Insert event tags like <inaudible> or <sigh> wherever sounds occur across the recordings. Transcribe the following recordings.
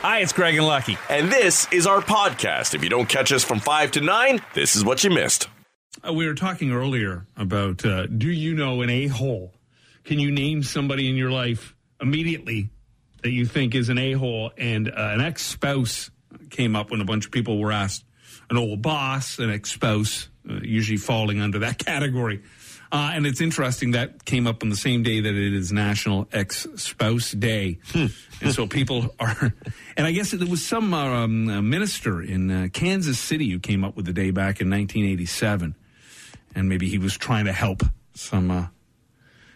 Hi, it's Greg and Lucky. And this is our podcast. If you don't catch us from 5 to 9, this is what you missed. Uh, we were talking earlier about uh, do you know an a hole? Can you name somebody in your life immediately that you think is an a hole? And uh, an ex spouse came up when a bunch of people were asked an old boss, an ex spouse, uh, usually falling under that <laughs> category. Uh, and it's interesting that came up on the same day that it is National Ex Spouse Day. and so people <laughs> are, and I guess there was some um, minister in uh, Kansas City who came up with the day back in 1987. And maybe he was trying to help some. Uh,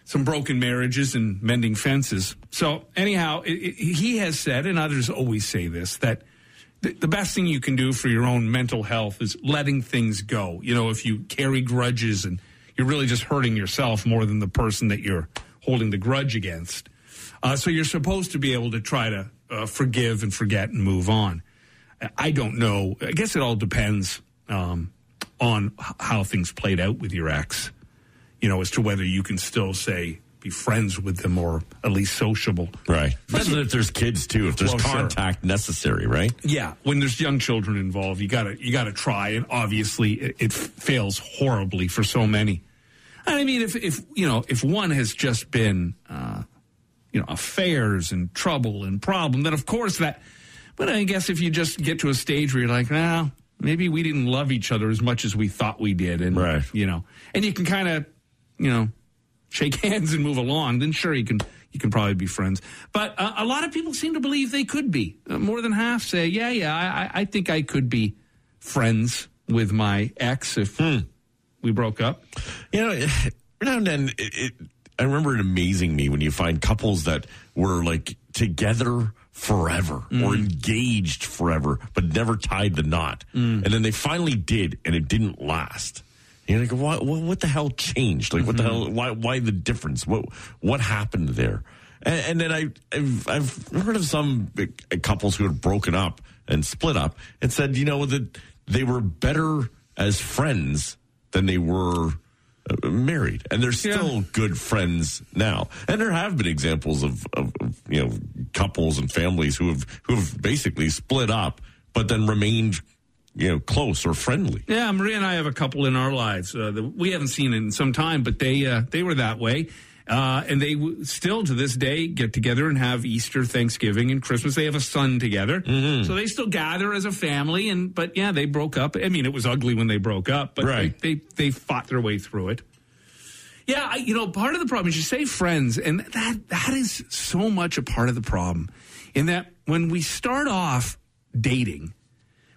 some broken marriages and mending fences. So, anyhow, it, it, he has said, and others always say this, that the, the best thing you can do for your own mental health is letting things go. You know, if you carry grudges and you're really just hurting yourself more than the person that you're holding the grudge against. Uh, so you're supposed to be able to try to uh, forgive and forget and move on. I don't know. I guess it all depends um, on how things played out with your ex, you know, as to whether you can still say, be friends with them or at least sociable. Right. Especially if there's kids too, if there's Well, sure. contact necessary, right? Yeah, when there's young children involved, you gotta you gotta try, and obviously it, it fails horribly for so many. I mean, if if you know if one has just been uh, you know affairs and trouble and problem, then of course that. But I guess if you just get to a stage where you're like, well, maybe we didn't love each other as much as we thought we did, and Right. you know, and you can kind of you know shake hands and move along, then sure you can you can probably be friends. But uh, a lot of people seem to believe they could be. Uh, more than half say, yeah, yeah, I, I- think I could be friends with my ex if we broke up. You know, now and then, it, it, I remember it amazing me when you find couples that were like together forever or engaged forever, but never tied the knot. And then they finally did, and it didn't last. You're like, what, what, the hell changed? Like, what the hell? Why, why the difference? What, what happened there? And, and then I, I've, I've heard of some uh, couples who had broken up and split up and said, you know, that they were better as friends than they were uh, married, and they're still good friends now. And there have been examples of, of, of you know couples and families who have who have basically split up, but then remained you know close or friendly. Yeah, Maria and I have a couple in our lives. Uh, that we haven't seen in some time, but they uh, they were that way. Uh, and they w- still to this day get together and have Easter, Thanksgiving, and Christmas. They have a son together, so they still gather as a family. And but yeah, they broke up. I mean, it was ugly when they broke up, but Right. they, they they fought their way through it. Yeah, I, you know, part of the problem is you say friends, and that that is so much a part of the problem. In that when we start off dating,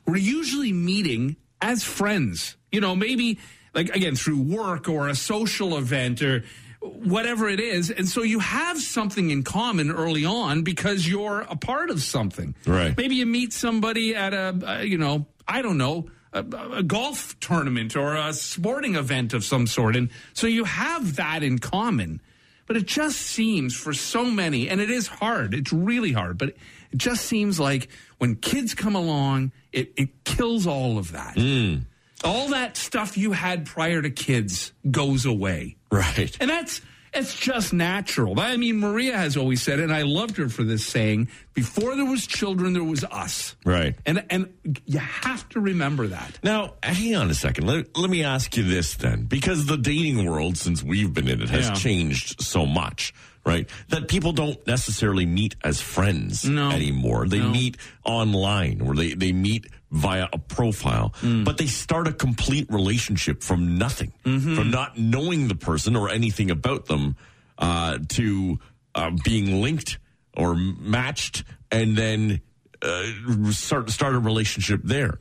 we're usually meeting as friends. You know, maybe like again through work or a social event or whatever it is. And so you have something in common early on because you're a part of something. Right. Maybe you meet somebody at a, uh, you know, I don't know, a, a golf tournament or a sporting event of some sort. And so you have that in common. But it just seems for so many, and it is hard, it's really hard, but it just seems like when kids come along, it, it kills all of that. Mm. All that stuff you had prior to kids goes away. Right. And that's it's just natural. I mean, Maria has always said it, and I loved her for this saying, before there was children, there was us. Right. And and you have to remember that. Now, hang on a second. Let, let me ask you this then, because the dating world, since we've been in it, has Yeah. changed so much, right? That people don't necessarily meet as friends No. anymore. They No. meet online or they, they meet via a profile, Mm. but they start a complete relationship from nothing, Mm-hmm. from not knowing the person or anything about them uh, to uh, being linked or matched and then uh, start start a relationship there.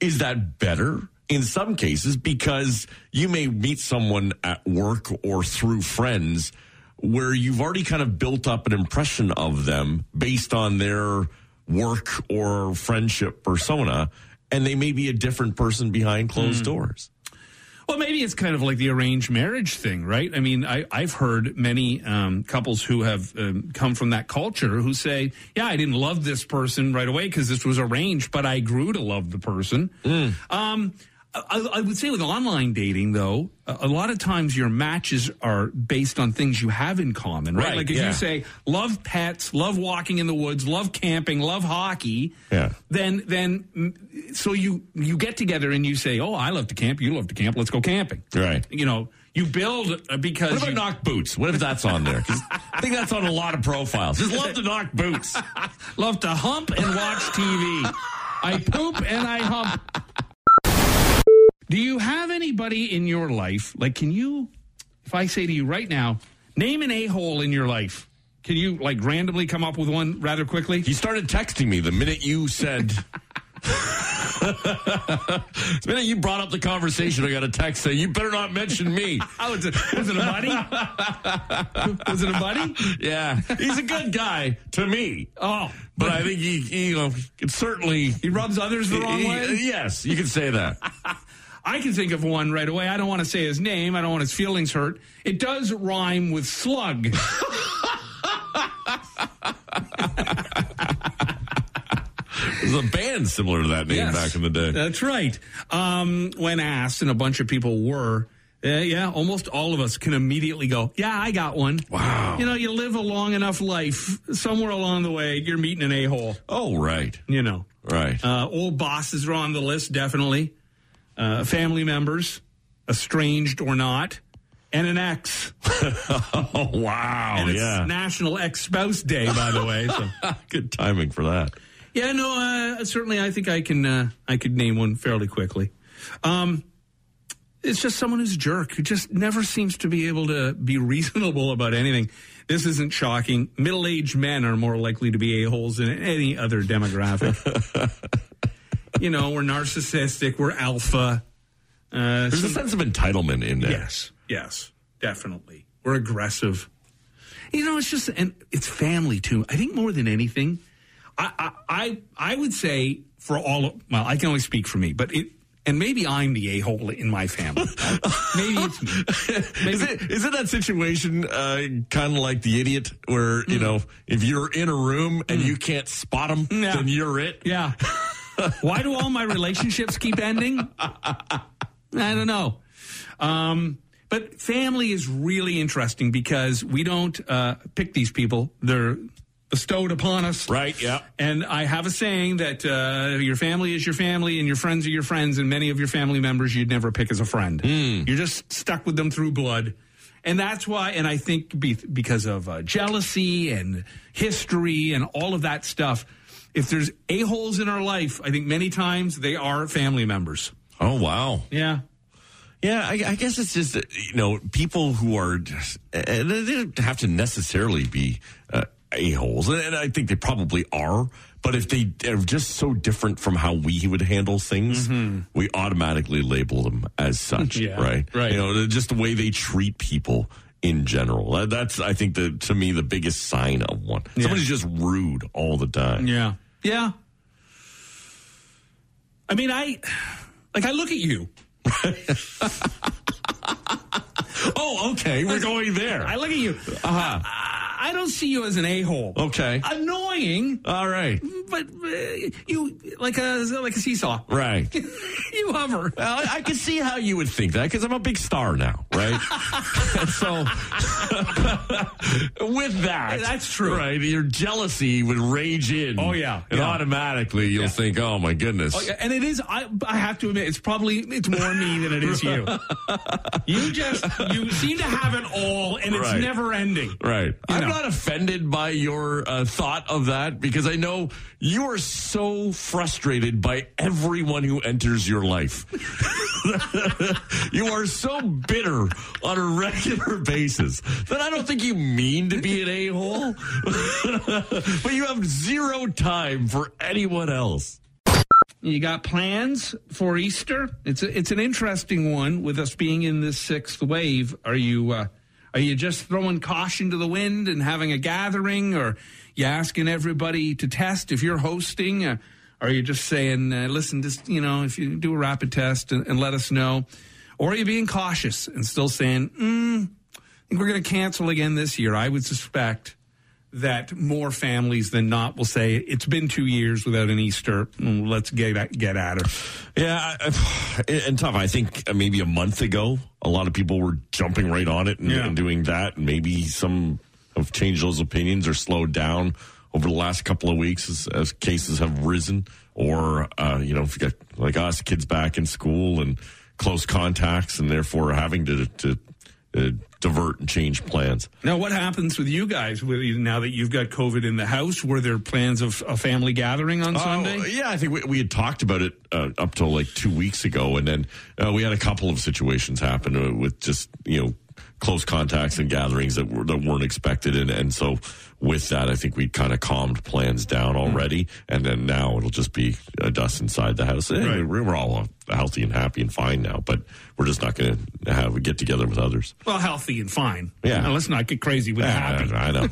Is that better? In some cases, because you may meet someone at work or through friends where you've already kind of built up an impression of them based on their work or friendship persona, and they may be a different person behind closed doors. Well, maybe it's kind of like the arranged marriage thing, right? I mean, I, I've heard many um, couples who have um, come from that culture who say, "Yeah, I didn't love this person right away because this was arranged, but I grew to love the person." Um, I, I would say with online dating, though, a, a lot of times your matches are based on things you have in common, right? Right, like if yeah. you say love pets, love walking in the woods, love camping, love hockey, Yeah. then then mm, so you you get together and you say, oh, I love to camp, you love to camp, let's go camping, Right. You know, you build uh, because What about you, knock boots? What if that's on there? I think that's on a lot of profiles. Just love to knock boots. <laughs> love to hump and watch TV. I poop and I hump. Do you have anybody in your life? Like, can you, if I say to you right now, name an a hole in your life, can you like randomly come up with one rather quickly? He started texting me the minute you said. <laughs> <laughs> the minute you brought up the conversation, I got a text saying, "You better not mention me." <laughs> Oh, was it, was it a buddy? was it a buddy? Yeah, he's a good guy to me, Oh, but I think he, he you know, certainly. he rubs others the wrong he- way. Yes, you could say that. I can think of one right away. I don't want to say his name. I don't want his feelings hurt. It does rhyme with slug. <laughs> There's a band similar to that name Yes. back in the day. That's right. Um, when asked, and a bunch of people were, uh, yeah, almost all of us can immediately go, yeah, I got one. Wow. You know, you live a long enough life, somewhere along the way, you're meeting an a hole, Oh, right, you know. right. Uh, old bosses are on the list, definitely. Uh, family members, estranged or not, and an ex. <laughs> oh, wow. And it's yeah. National Ex Spouse Day, by the way. So. <laughs> Good timing for that. Yeah, no, uh, certainly I think I can uh, I could name one fairly quickly. Um, it's just someone who's a jerk who just never seems to be able to be reasonable about anything. This isn't shocking. Middle aged men are more likely to be a-holes than any other demographic. <laughs> you know, we're narcissistic, we're alpha. Uh, There's a sense of entitlement in there. Yes, yes, definitely. We're aggressive. You know, it's just and it's family too. I think more than anything, I I I, I would say for all of, well, I can only speak for me, but it and maybe I'm the a hole in my family. <laughs> maybe it's me. Maybe, Is it, is it that situation uh, kind of like the idiot where, you know, if you're in a room and you can't spot them, Yeah. then you're it? Yeah. Why do all my relationships keep ending? I don't know. Um, but family is really interesting because we don't uh, pick these people; they're bestowed upon us. Right, yeah. And I have a saying that uh, your family is your family, and your friends are your friends, and many of your family members you'd never pick as a friend. You're just stuck with them through blood. And that's why, and I think be, because of uh, jealousy and history and all of that stuff, if there's a-holes in our life, I think many times they are family members. Oh, wow. Yeah. Yeah, I, I guess it's just, uh, you know, people who are, just, and they don't have to necessarily be uh, a-holes. And, and I think they probably are. But if they are just so different from how we would handle things, we automatically label them as such, <laughs> Yeah, right? right. You know, just the way they treat people in general. That's, I think, the to me, the biggest sign of one. Somebody's just rude all the time. Yeah. Yeah. I mean, I, like, I look at you. <laughs> Oh, okay. We're going there. I look at you. Uh-huh. I, I don't see you as an a-hole. Okay. Annoying, All right. but uh, you like a like a seesaw. Right. <laughs> you hover. Well, I, I can see how you would think that because I'm a big star now, right? <laughs> so, <laughs> with that, That's true. right? Your jealousy would rage in. Oh, yeah, and yeah. automatically you'll think, "Oh my goodness." Oh, yeah, and it is. I, I have to admit, it's probably it's more me than it is you. <laughs> you just you seem to have it all, and it's Right. never ending. Right. I'm know. not offended by your uh, thought of that because I know you are so frustrated by everyone who enters your life. you are so bitter <laughs> on a regular basis that I don't think you mean to be an a hole, <laughs> but you have zero time for anyone else. You got plans for Easter? It's a, it's an interesting one with us being in this sixth wave. Are you uh, are you just throwing caution to the wind and having a gathering, or you asking everybody to test if you're hosting? Uh, are you just saying, uh, listen, just you know, if you do a rapid test and, and let us know, or are you being cautious and still saying, mm, I think we're going to cancel again this year? I would suspect that more families than not will say it's been two years without an Easter. Let's get at, get at it. Yeah, I- <sighs> and tough. I think uh, maybe a month ago, a lot of people were jumping right on it and, Yeah. and doing that. And maybe some have changed those opinions or slowed down over the last couple of weeks as, as cases have risen. Or, uh, you know, if you got like us, kids back in school and close contacts, and therefore having to, to uh, divert and change plans. Now, what happens with you guys with now that you've got COVID in the house? Were there plans of a family gathering on Sunday? Oh, yeah, I think we, we had talked about it uh, up till like two weeks ago, and then uh, we had a couple of situations happen uh, with just you know close contacts and gatherings that were that weren't expected, and and so with that, I think we kind of calmed plans down already, and then now it'll just be uh, dust inside the house. Eh, Right. We're, all healthy and happy and fine now, but we're just not going to have a get together with others. Well, healthy and fine. Yeah. Now, let's not get crazy with happy. I know.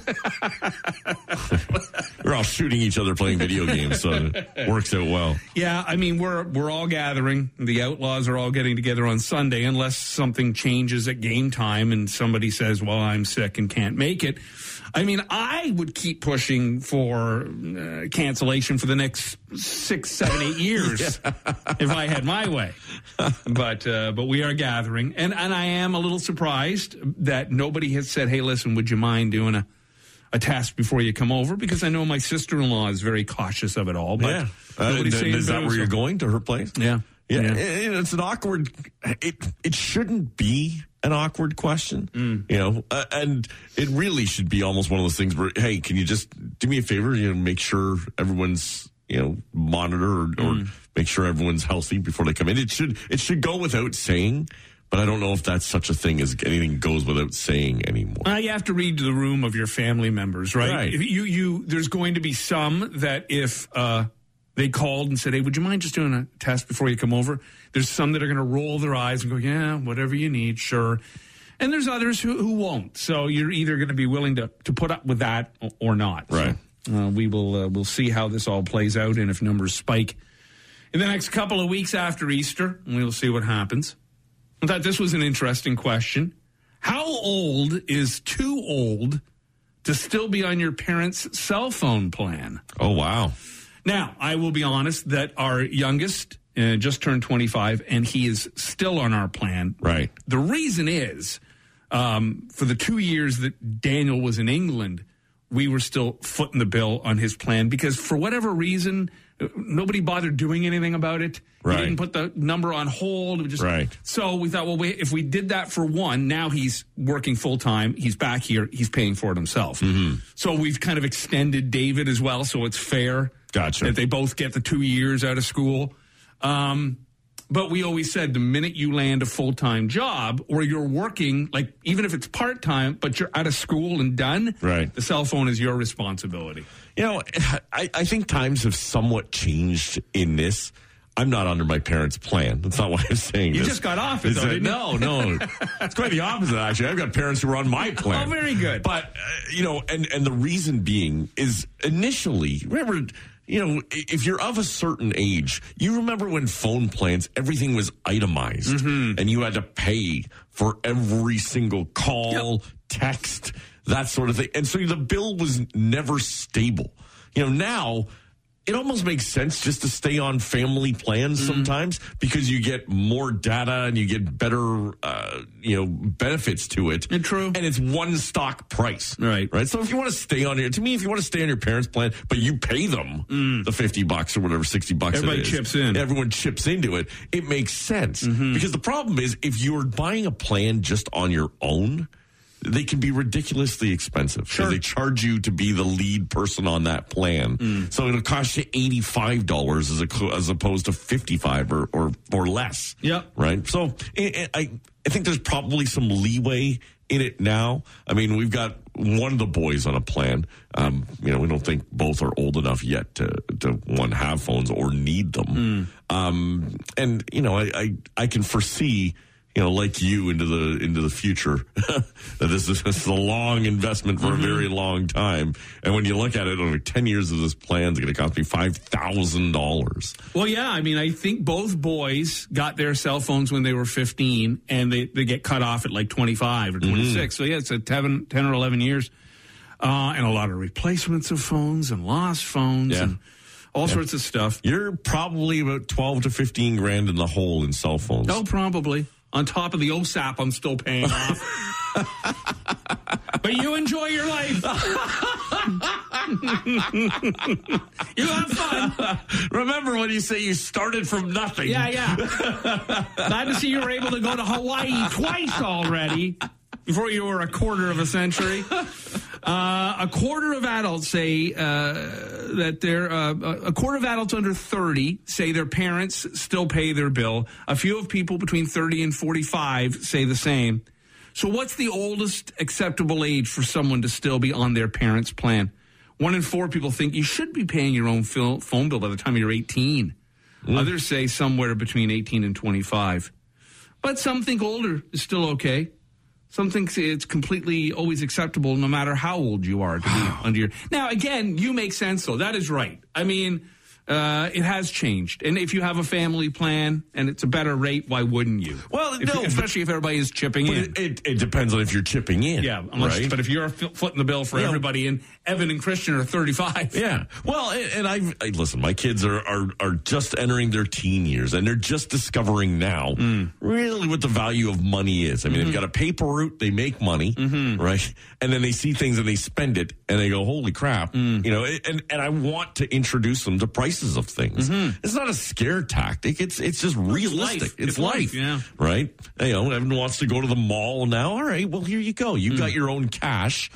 <laughs> we're all shooting each other playing video games, so it works out well. Yeah, I mean we're we're all gathering. The Outlaws are all getting together on Sunday, unless something changes at game time and somebody says, "Well, I'm sick and can't make it." I mean, I would keep pushing for uh, cancellation for the next six, seven, eight years <laughs> if I had my way. But uh, but we are gathering, and and I am a little surprised that nobody has said, "Hey, listen, would you mind doing a?" A test before you come over because I know my sister in law is very cautious of it all. But Yeah. Uh, and is that where you're going to her place? Yeah. Yeah. Yeah. And It's an awkward, it, it shouldn't be an awkward question, Mm. you know, uh, and it really should be almost one of those things where, hey, can you just do me a favor, you know, make sure everyone's, you know, monitor or, or Mm. make sure everyone's healthy before they come in. It should, it should go without saying, but I don't know if that's such a thing as anything goes without saying anymore. Uh, you have to read the room of your family members, right? Right. If You, you, there's going to be some that if uh, they called and said, "Hey, would you mind just doing a test before you come over?" There's some that are going to roll their eyes and go, "Yeah, whatever you need, sure." And there's others who, who won't. So you're either going to be willing to, to put up with that or, not. Right. So, uh, we will uh, we'll see how this all plays out and if numbers spike in the next couple of weeks after Easter. We'll see what happens. I thought this was an interesting question. How old is too old to still be on your parents' cell phone plan? Oh, wow. Now, I will be honest that our youngest uh, just turned 25 and he is still on our plan. Right. The reason is um, for the two years that Daniel was in England, we were still footing the bill on his plan because for whatever reason, nobody bothered doing anything about it. Right. He didn't put the number on hold. Just, Right. So we thought, well, wait, if we did that for one, now he's working full time. He's back here. He's paying for it himself. Mm-hmm. So we've kind of extended David as well. So it's fair Gotcha. that they both get the two years out of school. Um, but we always said the minute you land a full time job or you're working, like even if it's part time, but you're out of school and done, Right. the cell phone is your responsibility. You know, I, I think times have somewhat changed in this. I'm not under my parents' plan. That's not why I'm saying You this. just got off it, though, that- didn't you? no, no. it's quite the opposite, actually. I've got parents who are on my plan. Oh, very good. But, uh, you know, and, and the reason being is initially, remember, you know, if you're of a certain age, you remember when phone plans, everything was itemized Mm-hmm. and you had to pay for every single call, text, that sort of thing. And so the bill was never stable. You know, now it almost makes sense just to stay on family plans Mm-hmm. sometimes because you get more data and you get better, uh, you know, benefits to it. And true. And it's one stock price. Right. Right. So if you want to stay on your, to me, if you want to stay on your parents' plan, but you pay them the 50 bucks or whatever, 60 bucks it Mm. Everybody chips in. Mm-hmm. Everyone chips into it. It makes sense. Because the problem is if you're buying a plan just on your own, they can be ridiculously expensive. Sure. They charge you to be the lead person on that plan. Mm. So it'll cost you $85 as, a, as opposed to 55 or, or, or less. Yep. Right. So I, I, I think there's probably some leeway in it now. I mean, we've got one of the boys on a plan. Um, you know, we don't think both are old enough yet to, to one have phones or need them. Um, and you know, I, I, I can foresee, you know, like you into the into the future that <laughs> this is, this is a long investment for a very long time. And when you look at it, over ten years of this plan is going to cost me five thousand dollars. Well, yeah. I mean, I think both boys got their cell phones when they were 15 and they, they get cut off at like 25 or 26. So, yeah, it's a 10, 10 or 11 years. uh, and a lot of replacements of phones and lost phones Yeah. and all sorts of stuff. You're probably about 12 to 15 grand in the hole in cell phones. Oh, probably. On top of the OSAP I'm still paying off. <laughs> but you enjoy your life. <laughs> you have fun. Remember when you say you started from nothing? Yeah, yeah. Glad to see you were able to go to Hawaii twice already <laughs> before you were a quarter of a century. <laughs> Uh, a quarter of adults say uh, that they're uh, a quarter of adults under 30 say their parents still pay their bill. A few of people between 30 and 45 say the same. So, what's the oldest acceptable age for someone to still be on their parents' plan? One in four people think you should be paying your own phone bill by the time you're 18. Others say somewhere between 18 and 25. But some think older is still okay. Some think it's completely always acceptable no matter how old you are to be under your. Now, again, you make sense though. That is right. I mean, uh, it has changed. And if you have a family plan and it's a better rate, why wouldn't you? Well, If- no, especially if everybody is chipping in. it, it, it depends on if you're chipping in. yeah, unless, right? but if you're footing the bill for Yeah. everybody and Evan and Christian are 35. Yeah. Well, and, and I've, I listen. My kids are, are are just entering their teen years, and they're just discovering now hmm. really what the value of money is. I mean, they've hmm. got a paper route, they make money, hmm. right? And then they see things and they spend it, and they go, "Holy crap!" You know. And and I want to introduce them to prices of things. It's not a scare tactic. It's it's just realistic. life. It's, It's life. life, yeah. Right. You know, everyone wants to go to the mall now. All right. Well, here you go. You got your own cash.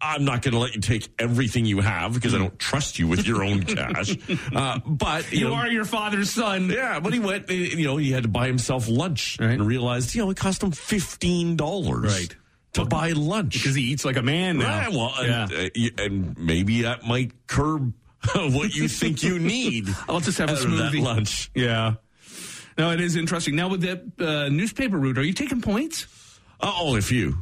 I'm not going to let you take everything you have because I don't trust you with your own <laughs> cash. Uh, but you, You know, are your father's son. yeah, but he went. eh, You know, he had to buy himself lunch Right. and realized, you know, it cost him fifteen dollars Right. to buy lunch. Because he eats like a man now. Right, well, yeah. and, uh, and maybe that might curb <laughs> what you think you need. <laughs> I'll just have a that smoothie. lunch. Yeah. No, it is interesting. Now, with the uh, newspaper route, are you taking points? Uh, only a few.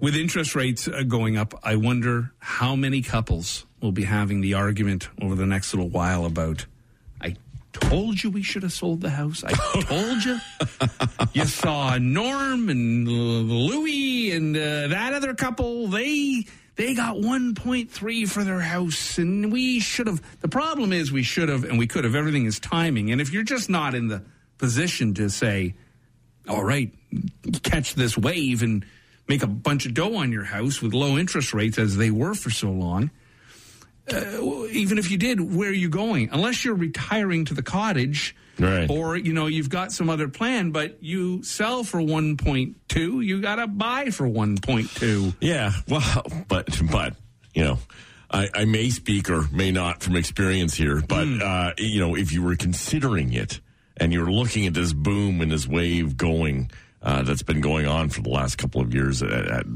With interest rates uh, going up, I wonder how many couples will be having the argument over the next little while about, I told you we should have sold the house. I <laughs> told you. you saw Norm and Louie and uh, that other couple. They they got 1.3 for their house and we should have. The problem is we should have and we could have. Everything is timing. And if you're just not in the position to say, all right, catch this wave and make a bunch of dough on your house with low interest rates as they were for so long. Uh, even if you did, where are you going? Unless you're retiring to the cottage, Right. or you know you've got some other plan, but you sell for 1.2, you got to buy for 1.2. Yeah, well, but but you know, I, I may speak or may not from experience here, but uh, you know, if you were considering it and you're looking at this boom and this wave going. Uh, that's been going on for the last couple of years. At, at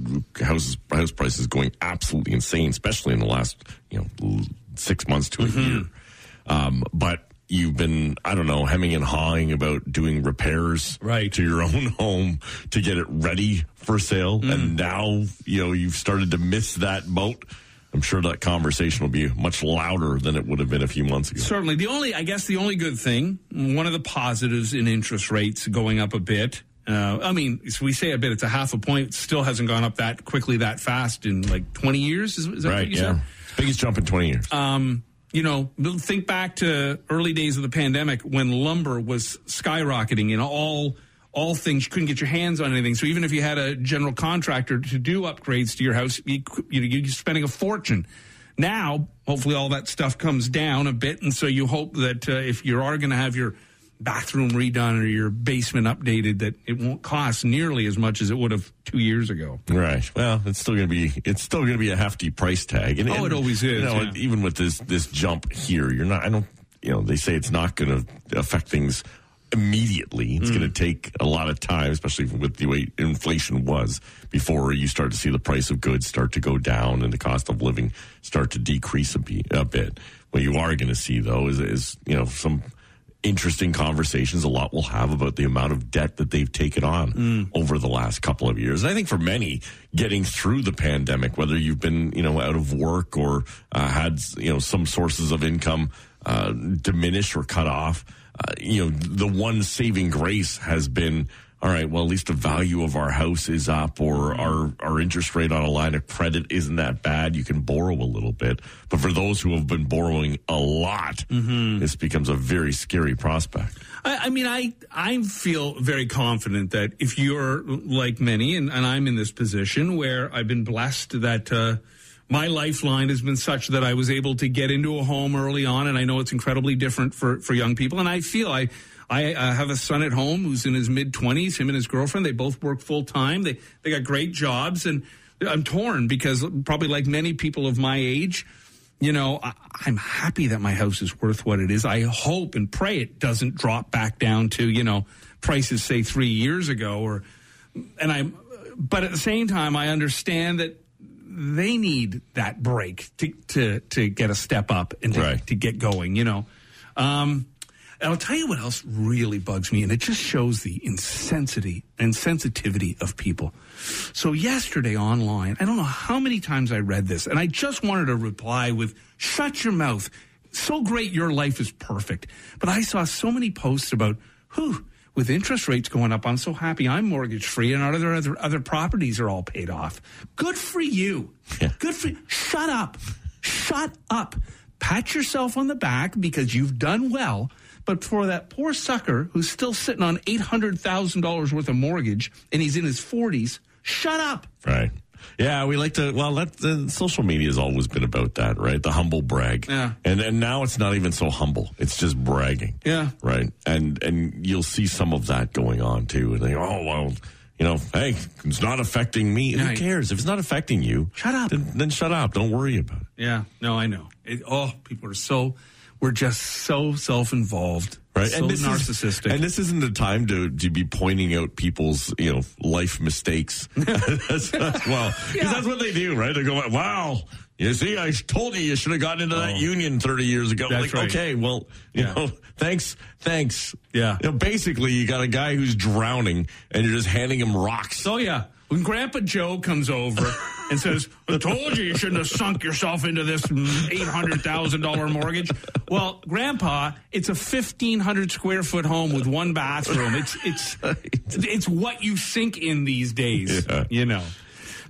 houses, house prices going absolutely insane, especially in the last you know six months to a year. Um, but you've been, I don't know, hemming and hawing about doing repairs Right. to your <laughs> own home to get it ready for sale. And now, you know, you've started to miss that boat. I'm sure that conversation will be much louder than it would have been a few months ago. Certainly. The only, I guess, the only good thing, one of the positives in interest rates going up a bit. Uh, I mean, we say a bit, it's a half a point, still hasn't gone up that quickly, that fast in like 20 years. Is, is that what right. you Yeah. said? Biggest jump in 20 years. um, you know, think back to early days of the pandemic when lumber was skyrocketing and all all things you couldn't get your hands on anything. So even if you had a general contractor to do upgrades to your house, you, you, you're spending a fortune. Now, hopefully, all that stuff comes down a bit, and so you hope that uh, if you are going to have your bathroom redone or your basement updated, that it won't cost nearly as much as it would have two years ago. Right. Well, it's still going to be it's still going to be a hefty price tag. And, Oh, and, it always is, You know, yeah. even with this this jump here, you're not. I don't. You know, they say it's not going to affect things immediately. It's Mm. going to take a lot of time, especially with the way inflation was before you start to see the price of goods start to go down and the cost of living start to decrease a, be, a bit. What you are going to see though is, is you know some interesting conversations a lot will have about the amount of debt that they've taken on over the last couple of years. And I think for many, getting through the pandemic, whether you've been, you know, out of work or uh, had, you know, some sources of income uh, diminish or cut off, uh, you know, the one saving grace has been all right, well, at least the value of our house is up or our, our interest rate on a line of credit isn't that bad. You can borrow a little bit. But for those who have been borrowing a lot, Mm-hmm. this becomes a very scary prospect. I, I mean, I I feel very confident that if you're like many, and, and I'm in this position where I've been blessed that uh, my lifeline has been such that I was able to get into a home early on, and I know it's incredibly different for for young people, and I feel I. I uh, have a son at home who's in his mid twenties. Him and his girlfriend, they both work full time. They they got great jobs, and I'm torn because probably like many people of my age, you know, I, I'm happy that my house is worth what it is. I hope and pray it doesn't drop back down to, you know, prices say three years ago or, and I'm, but at the same time, I understand that they need that break to, to, to get a step up and to, Right. to get going, you know. Um, and I'll tell you what else really bugs me, and it just shows the insensity and sensitivity of people. So yesterday online, I don't know how many times I read this, and I just wanted to reply with "Shut your mouth." So great, your life is perfect. But I saw so many posts about, whew, with interest rates going up, I'm so happy I'm mortgage free and our other other other properties are all paid off. Good for you. Yeah. Good for you. Shut up. Shut up. Pat yourself on the back because you've done well. But for that poor sucker who's still sitting on $800,000 worth of mortgage and he's in his 40s, shut up. Right. Yeah, we like to. Well, that the social media has always been about that, right? The humble brag. Yeah. And and now it's not even so humble. It's just bragging. Yeah. Right. And and you'll see some of that going on too. And they go, oh well, you know, hey, it's not affecting me. Who cares if it's not affecting you? Shut up. Then, then shut up. Don't worry about it. Yeah, no, I know. It, oh, people are so, we're just so self involved, Right. So this narcissistic. Is, and this isn't the time to, to be pointing out people's, you know, life mistakes. <laughs> <laughs> That's- that's- well, 'cause Yeah. that's what they do, right? They go, wow, you see, I told you you should have gotten into that Oh. union 30 years ago. That's like, right. okay, well, you Yeah. know, <laughs> thanks, thanks. Yeah. You know, basically, you got a guy who's drowning and you're just handing him rocks. Oh yeah. When Grandpa Joe comes over and says, "I told you you shouldn't have sunk yourself into this eight hundred thousand dollar mortgage," well, Grandpa, it's a fifteen hundred square foot home with one bathroom. It's it's it's what you sink in these days. Yeah. You know.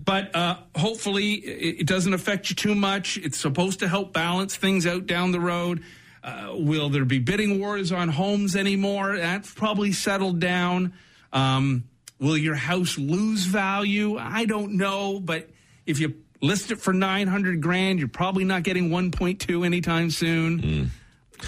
But uh, hopefully, it, it doesn't affect you too much. It's supposed to help balance things out down the road. Uh, will there be bidding wars on homes anymore? That's probably settled down. Um, will your house lose value? I don't know, but if you list it for 900 grand, you're probably not getting 1.2 anytime soon. Mm.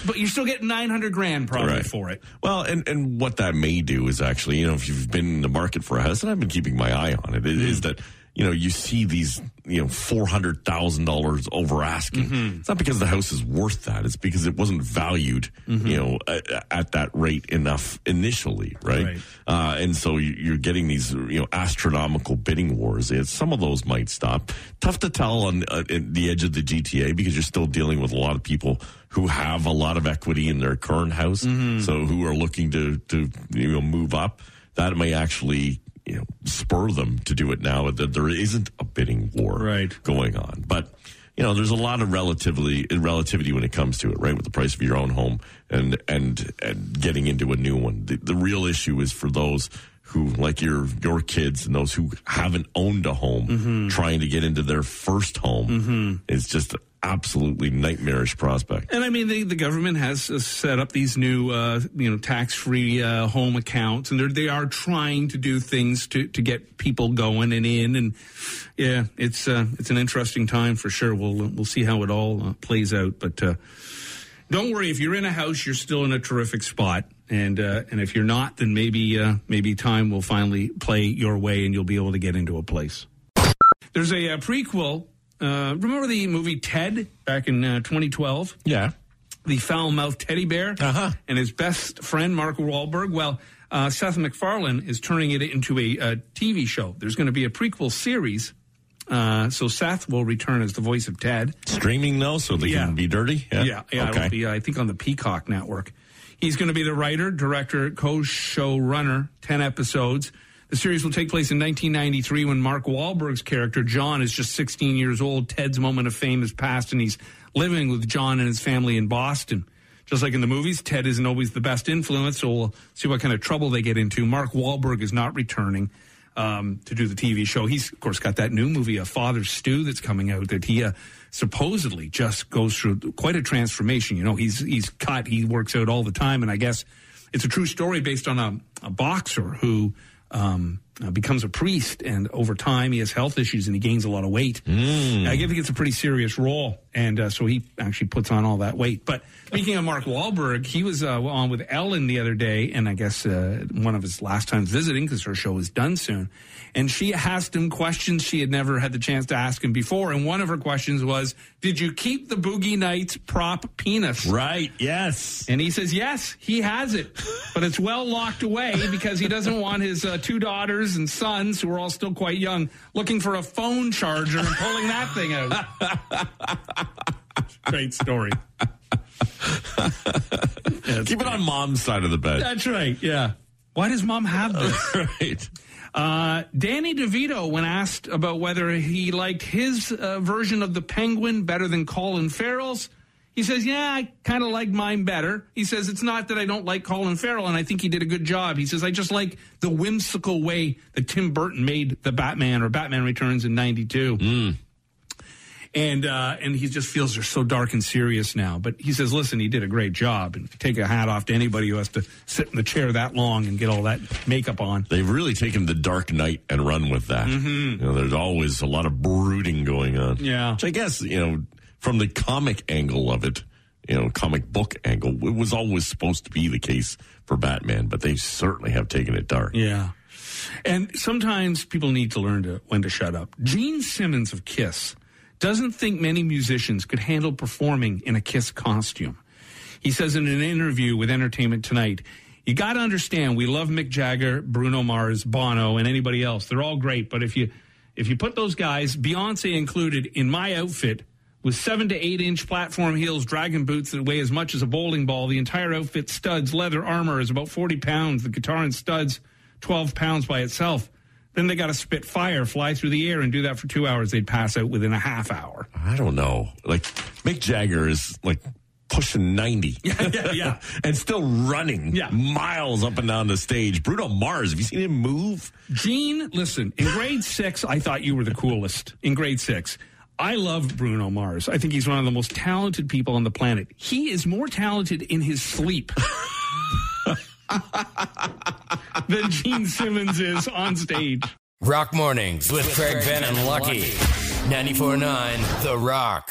But you're still getting 900 grand probably Right. for it. Well, and, and what that may do is actually, you know, if you've been in the market for a house, and I've been keeping my eye on it, it is mm. that, you know, you see these, you know, $400,000 over asking. Mm-hmm. It's not because the house is worth that. It's because it wasn't valued, Mm-hmm. you know, at, at that rate enough initially, right? Right. Uh, and so you- you're getting these, you know, astronomical bidding wars. It's, some of those might stop. Tough to tell on uh, the edge of the GTA because you're still dealing with a lot of people who have a lot of equity in their current house, Mm-hmm. so who are looking to to you know move up. That may actually you know spur them to do it now that there isn't a bidding war Right. going on, but. You know, there's a lot of relatively relativity when it comes to it, right? With the price of your own home and and and getting into a new one. The, the real issue is for those who, like your your kids and those who haven't owned a home, Mm-hmm. trying to get into their first home. It's just an absolutely nightmarish prospect. And I mean, the, the government has uh, set up these new, uh, you know, tax-free uh, home accounts, and they are trying to do things to, to get people going and in. And yeah, it's uh, it's an interesting time for sure. We'll we'll see how it all uh, plays out. But uh, don't worry, if you're in a house, you're still in a terrific spot. And and if you're not, then maybe maybe time will finally play your way, and you'll be able to get into a place. There's a, uh prequel. Uh, remember the movie Ted back in uh, 2012? Yeah. the foul mouthed teddy bear Uh-huh. and his best friend Mark Wahlberg. Well, uh, Seth MacFarlane is turning it into a, a TV show. There's going to be a prequel series. Uh, so Seth will return as the voice of Ted. Streaming though, so they Yeah. can be dirty. Yeah, yeah, okay. it'll be uh, I think on the Peacock network. He's going to be the writer, director, co-showrunner. Ten episodes. The series will take place in 1993 when Mark Wahlberg's character John is just 16 years old. Ted's moment of fame has passed, and he's living with John and his family in Boston. Just like in the movies, Ted isn't always the best influence, so we'll see what kind of trouble they get into. Mark Wahlberg is not returning um, to do the TV show. He's, of course, got that new movie, A Father's Stu, that's coming out that he uh, supposedly just goes through quite a transformation. You know, he's, he's cut, he works out all the time, and I guess it's a true story based on a, a boxer who um, uh, becomes a priest, and over time he has health issues and he gains a lot of weight. Mm. I think it's a pretty serious role, and uh, so he actually puts on all that weight. But speaking of Mark Wahlberg, he was uh, on with Ellen the other day, and I guess uh, one of his last times visiting because her show is done soon. And she asked him questions she had never had the chance to ask him before. And one of her questions was, "Did you keep the Boogie Nights prop penis?" Right. Yes. And he says, "Yes, he has it, but it's well locked away because he doesn't want his uh, two daughters and sons, who are all still quite young, looking for a phone charger and pulling that thing out." <laughs> Great story. yeah, <laughs> Keep it on mom's side of the bed. That's right. Yeah. Why does mom have this? <laughs> right. Uh, Danny DeVito, when asked about whether he liked his uh, version of the Penguin better than Colin Farrell's, he says, "Yeah, I kind of like mine better." He says, "It's not that I don't like Colin Farrell, and I think he did a good job." He says, "I just like the whimsical way that Tim Burton made the Batman or Batman Returns in '92." Mm and uh, and he just feels they're so dark and serious now. But he says, listen, he did a great job, and take a hat off to anybody who has to sit in the chair that long and get all that makeup on. They've really taken the Dark Knight and run with that. Mm-hmm. You know, there's always a lot of brooding going on. Yeah, which I guess you know from the comic angle of it. You know, comic book angle. It was always supposed to be the case for Batman, but they certainly have taken it dark. Yeah. And sometimes people need to learn to when to shut up. Gene Simmons of Kiss doesn't think many musicians could handle performing in a Kiss costume. He says in an interview with Entertainment Tonight, you got to understand we love Mick Jagger, Bruno Mars, Bono, and anybody else. They're all great, but if you if you put those guys, Beyonce included, in my outfit with seven to eight inch platform heels, dragon boots that weigh as much as a bowling ball, the entire outfit, studs, leather armor is about forty pounds. The guitar and studs, twelve pounds by itself. Then they got to spit fire, fly through the air, and do that for two hours. They'd pass out within a half hour. I don't know. Like Mick Jagger is like pushing 90. <laughs> Yeah, yeah, yeah. <laughs> and still running yeah. miles up and down the stage. Bruno Mars, have you seen him move? Gene, listen, in grade six, I thought you were the coolest. In grade six. I love Bruno Mars. I think he's one of the most talented people on the planet. He is more talented in his sleep. <laughs> than Gene Simmons is on stage. Rock Mornings with Craig Venn and Lucky. 94.9 The Rock.